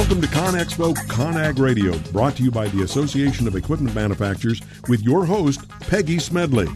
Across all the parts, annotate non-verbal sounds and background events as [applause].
Welcome to ConExpo ConAg Radio, brought to you by the Association of Equipment Manufacturers with your host, Peggy Smedley.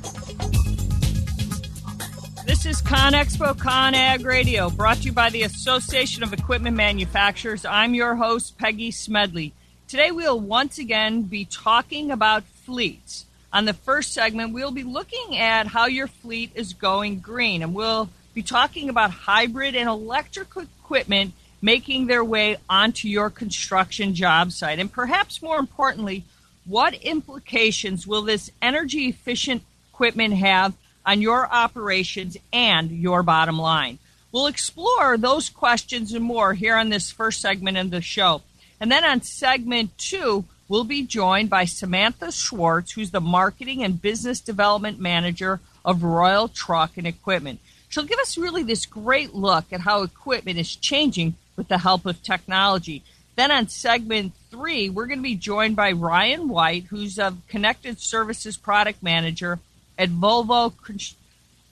This is ConExpo ConAg Radio, brought to you by the Association of Equipment Manufacturers. I'm your host, Peggy Smedley. Today we'll once again be talking about fleets. On the first segment, we'll be looking at how your fleet is going green, and we'll be talking about hybrid and electric equipment making their way onto your construction job site. And perhaps more importantly, what implications will this energy efficient equipment have on your operations and your bottom line? We'll explore those questions and more here on this first segment of the show. And then on segment two, we'll be joined by Samantha Schwartz, who's the Marketing and Business Development Manager of Royal Truck and Equipment. She'll give us really this great look at how equipment is changing with the help of technology. Then on segment three, we're going to be joined by Ryan White, who's a Connected Services Product Manager at Volvo,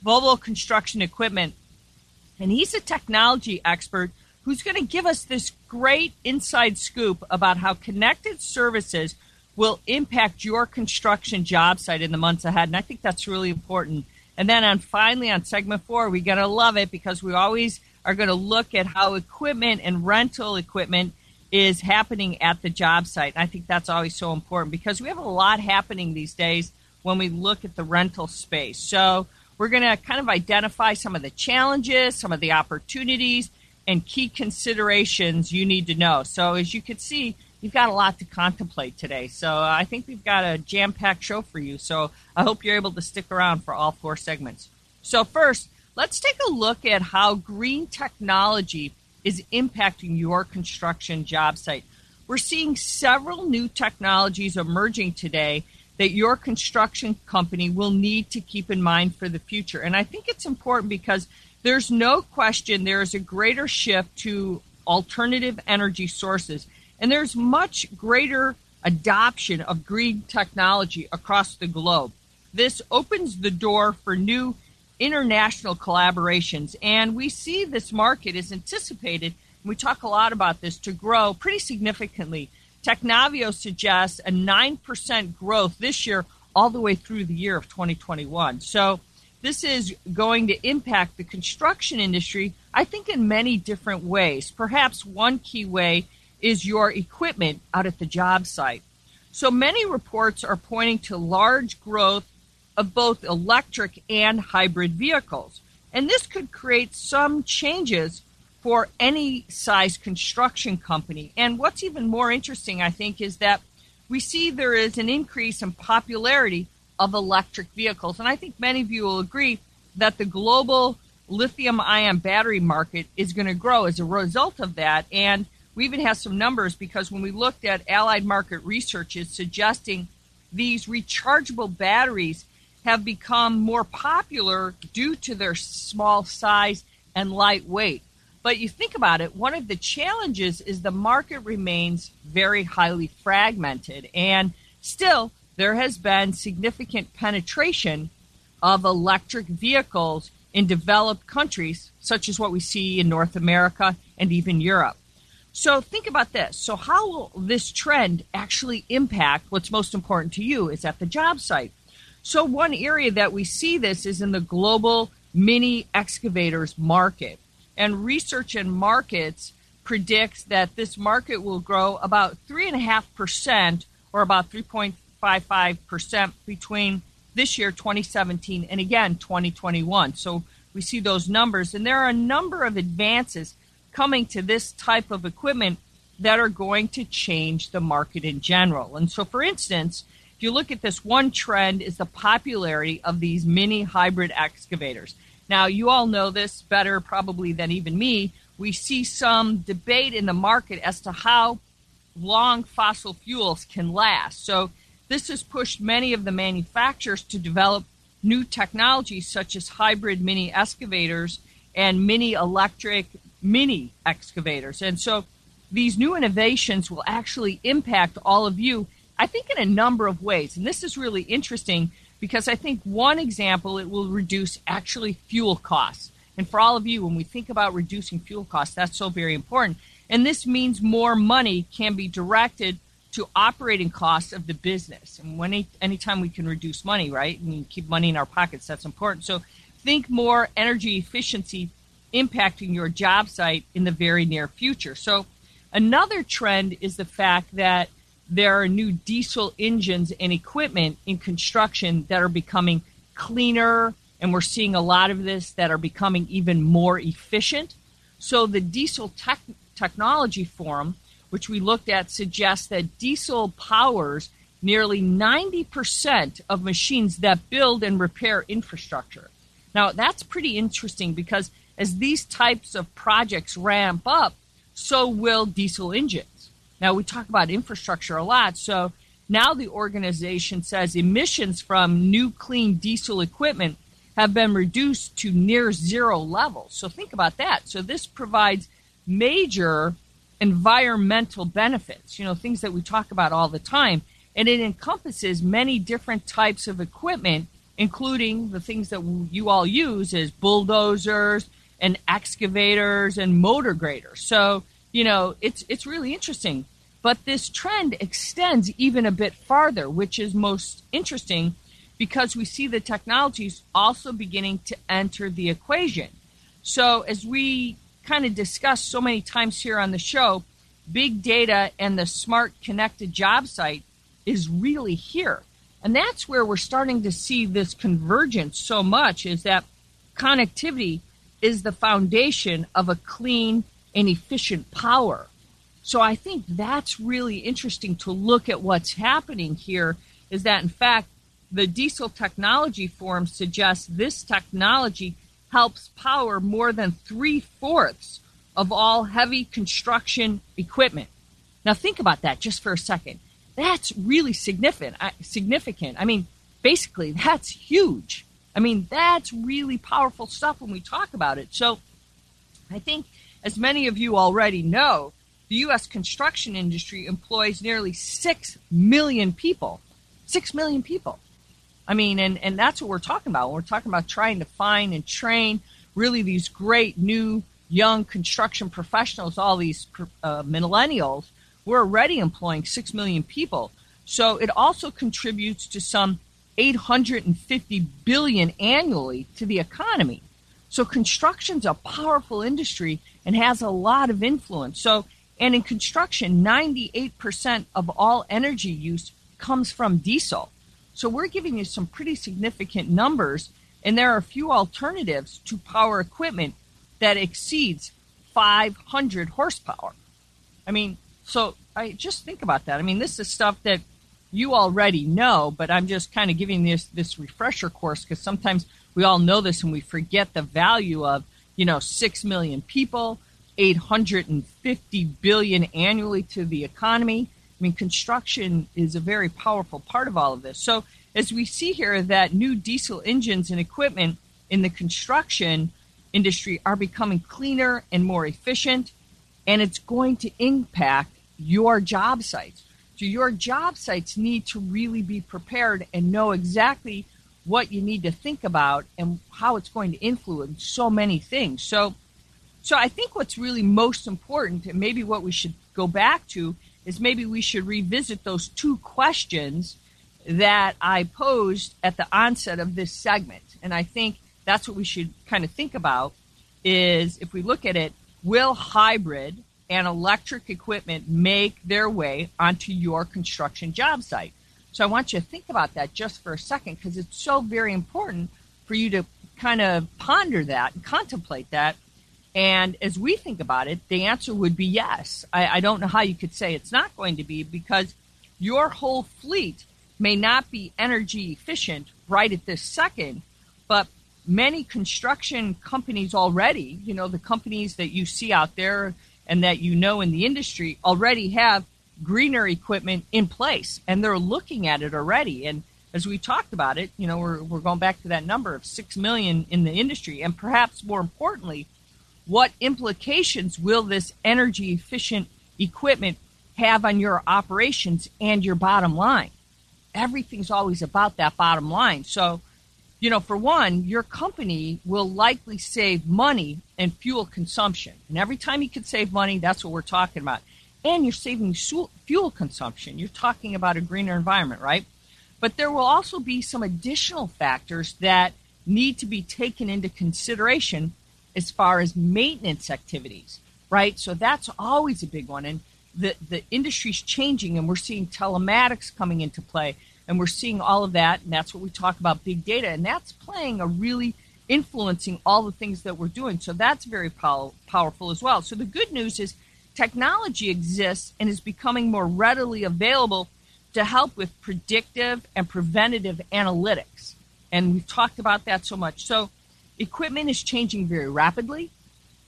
Volvo Construction Equipment. And he's a technology expert who's going to give us this great inside scoop about how connected services will impact your construction job site in the months ahead. And I think that's really important. And then on finally on segment four, we're going to love it because we always are going to look at how equipment and rental equipment is happening at the job site. And I think that's always so important because we have a lot happening these days when we look at the rental space. So we're going to kind of identify some of the challenges, some of the opportunities, and key considerations you need to know. So as you can see, you've got a lot to contemplate today. So I think we've got a jam packed show for you. So I hope you're able to stick around for all four segments. So, first, let's take a look at how green technology is impacting your construction job site. We're seeing several new technologies emerging today that your construction company will need to keep in mind for the future. And I think it's important because there's no question there is a greater shift to alternative energy sources. And there's much greater adoption of green technology across the globe. This opens the door for new international collaborations. And we see this market is anticipated, we talk a lot about this, to grow pretty significantly. Technavio suggests a 9% growth this year all the way through the year of 2021. So this is going to impact the construction industry, I think, in many different ways. Perhaps one key way is your equipment out at the job site. So many reports are pointing to large growth of both electric and hybrid vehicles. And this could create some changes for any size construction company. And what's even more interesting, I think, is that we see there is an increase in popularity of electric vehicles. And I think many of you will agree that the global lithium ion battery market is going to grow as a result of that. And we even have some numbers because when we looked at Allied Market Research, is suggesting these rechargeable batteries have become more popular due to their small size and light weight. But you think about it, one of the challenges is the market remains very highly fragmented. And still, there has been significant penetration of electric vehicles in developed countries, such as what we see in North America and even Europe. So think about this. So, how will this trend actually impact what's most important to you is at the job site? So, one area that we see this is in the global mini excavators market. And research and markets predicts that this market will grow about 3.5% or about 3.55% between this year, 2017, and again, 2021. So, we see those numbers. And there are a number of advances coming to this type of equipment that are going to change the market in general. And so, for instance, if you look at this, one trend is the popularity of these mini hybrid excavators. Now, you all know this better probably than even me. We see some debate in the market as to how long fossil fuels can last. So, this has pushed many of the manufacturers to develop new technologies such as hybrid mini excavators and mini electric mini excavators. And so, these new innovations will actually impact all of you I think in a number of ways. And this is really interesting because I think one example, it will reduce actually fuel costs. And for all of you, when we think about reducing fuel costs, that's so very important. And this means more money can be directed to operating costs of the business. And when anytime we can reduce money, right, and keep money in our pockets, that's important. So think more energy efficiency impacting your job site in the very near future. So another trend is the fact that there are new diesel engines and equipment in construction that are becoming cleaner, and we're seeing a lot of this that are becoming even more efficient. So the Diesel Tech- Technology Forum, which we looked at, suggests that diesel powers nearly 90% of machines that build and repair infrastructure. Now, that's pretty interesting because as these types of projects ramp up, so will diesel engines. Now, we talk about infrastructure a lot, so now the organization says emissions from new clean diesel equipment have been reduced to near zero levels. So think about that. So this provides major environmental benefits, you know, things that we talk about all the time. And it encompasses many different types of equipment, including the things that you all use as bulldozers and excavators and motor graders. So, you know, it's it's really interesting. But this trend extends even a bit farther, which is most interesting because we see the technologies also beginning to enter the equation. So, as we kind of discussed so many times here on the show, big data and the smart connected job site is really here. And that's where we're starting to see this convergence so much is that connectivity is the foundation of a clean and efficient power. So I think that's really interesting to look at what's happening here is that in fact the diesel technology forum suggests this technology helps power more than three fourths of all heavy construction equipment. Now think about that just for a second. That's really significant. Uh, significant. I mean, basically, [laughs] that's huge. I mean, that's really powerful stuff when we talk about it. So, I think, as many of you already know, the U.S. construction industry employs nearly six million people. Six million people. I mean, and, and that's what we're talking about. We're talking about trying to find and train really these great new young construction professionals, all these uh, millennials. We're already employing 6 million people. So it also contributes to some 850 billion annually to the economy. So construction's a powerful industry and has a lot of influence. So and in construction, 98% of all energy use comes from diesel. So we're giving you some pretty significant numbers, and there are a few alternatives to power equipment that exceeds 500 horsepower. I mean, so I just think about that. I mean, this is stuff that you already know, but I'm just kind of giving this this refresher course because sometimes we all know this and we forget the value of you know six million people, 850 billion annually to the economy. I mean, construction is a very powerful part of all of this. So, as we see here, that new diesel engines and equipment in the construction industry are becoming cleaner and more efficient, and it's going to impact your job sites. So, your job sites need to really be prepared and know exactly what you need to think about and how it's going to influence so many things. So, so I think what's really most important, and maybe what we should go back to, is maybe we should revisit those two questions that I posed at the onset of this segment. And I think that's what we should kind of think about is if we look at it, will hybrid and electric equipment make their way onto your construction job site? So I want you to think about that just for a second because it's so very important for you to kind of ponder that and contemplate that and as we think about it, the answer would be yes. I, I, don't know how you could say it's not going to be because your whole fleet may not be energy efficient right at this second, but many construction companies already, you know, the companies that you see out there and that you know in the industry already have greener equipment in place and they're looking at it already. And as we talked about it, you know, we're, we're going back to that number of 6 million in the industry. And perhaps more importantly, what implications will this energy efficient equipment have on your operations and your bottom line? Everything's always about that bottom line. So you know, for one, your company will likely save money and fuel consumption. And every time you can save money, that's what we're talking about. And you're saving fuel consumption. You're talking about a greener environment, right? But there will also be some additional factors that need to be taken into consideration as far as maintenance activities, right? So that's always a big one. And the, the industry's changing, and we're seeing telematics coming into play, and we're seeing all of that. And that's what we talk about big data. And that's playing a really influencing all the things that we're doing. So that's very pow- powerful as well. So the good news is technology exists and is becoming more readily available to help with predictive and preventative analytics. And we've talked about that so much. So equipment is changing very rapidly,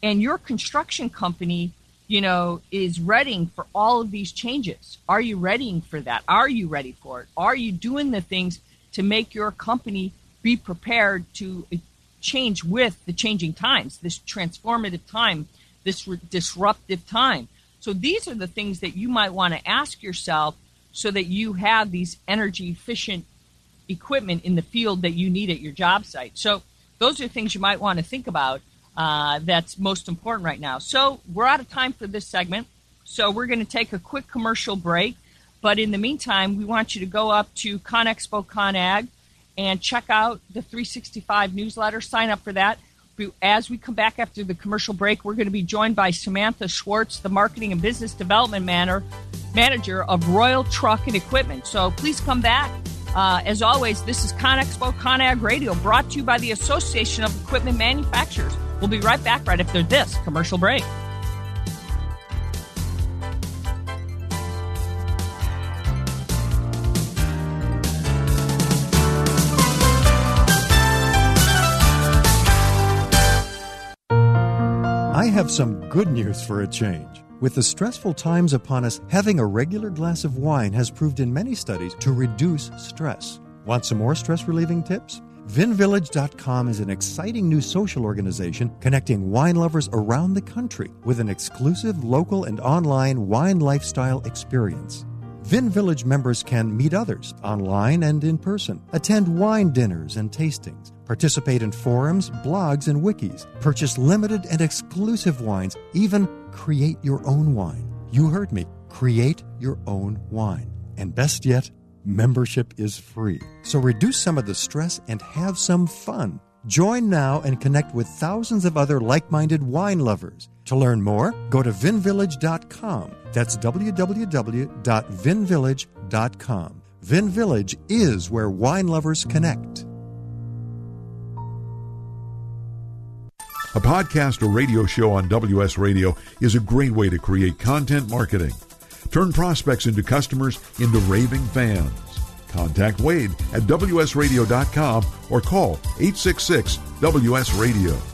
and your construction company, you know, is readying for all of these changes. Are you readying for that? Are you ready for it? Are you doing the things to make your company be prepared to uh, change with the changing times, this transformative time, this re- disruptive time? So these are the things that you might want to ask yourself so that you have these energy efficient equipment in the field that you need at your job site. So those are things you might want to think about. Uh, that's most important right now. So we're out of time for this segment. So we're going to take a quick commercial break. But in the meantime, we want you to go up to ConExpo ConAg and check out the 365 newsletter. Sign up for that. As we come back after the commercial break, we're going to be joined by Samantha Schwartz, the Marketing and Business Development Manager of Royal Truck and Equipment. So please come back. Uh, as always, this is ConExpo ConAg Radio, brought to you by the Association of Equipment Manufacturers. We'll be right back right after this commercial break. I have some good news for a change. With the stressful times upon us, having a regular glass of wine has proved in many studies to reduce stress. Want some more stress relieving tips? VinVillage.com is an exciting new social organization connecting wine lovers around the country with an exclusive local and online wine lifestyle experience. Vin Village members can meet others online and in person, attend wine dinners and tastings, participate in forums, blogs, and wikis, purchase limited and exclusive wines, even create your own wine. You heard me. Create your own wine. And best yet, membership is free. So reduce some of the stress and have some fun. Join now and connect with thousands of other like minded wine lovers. To learn more, go to vinvillage.com. That's www.vinvillage.com. Vin Village is where wine lovers connect. A podcast or radio show on WS Radio is a great way to create content marketing. Turn prospects into customers into raving fans. Contact Wade at WSRadio.com or call 866 WS Radio.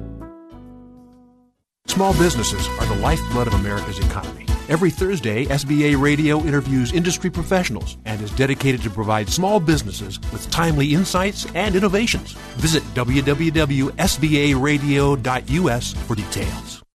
Small businesses are the lifeblood of America's economy. Every Thursday, SBA Radio interviews industry professionals and is dedicated to provide small businesses with timely insights and innovations. Visit www.sbaradio.us for details.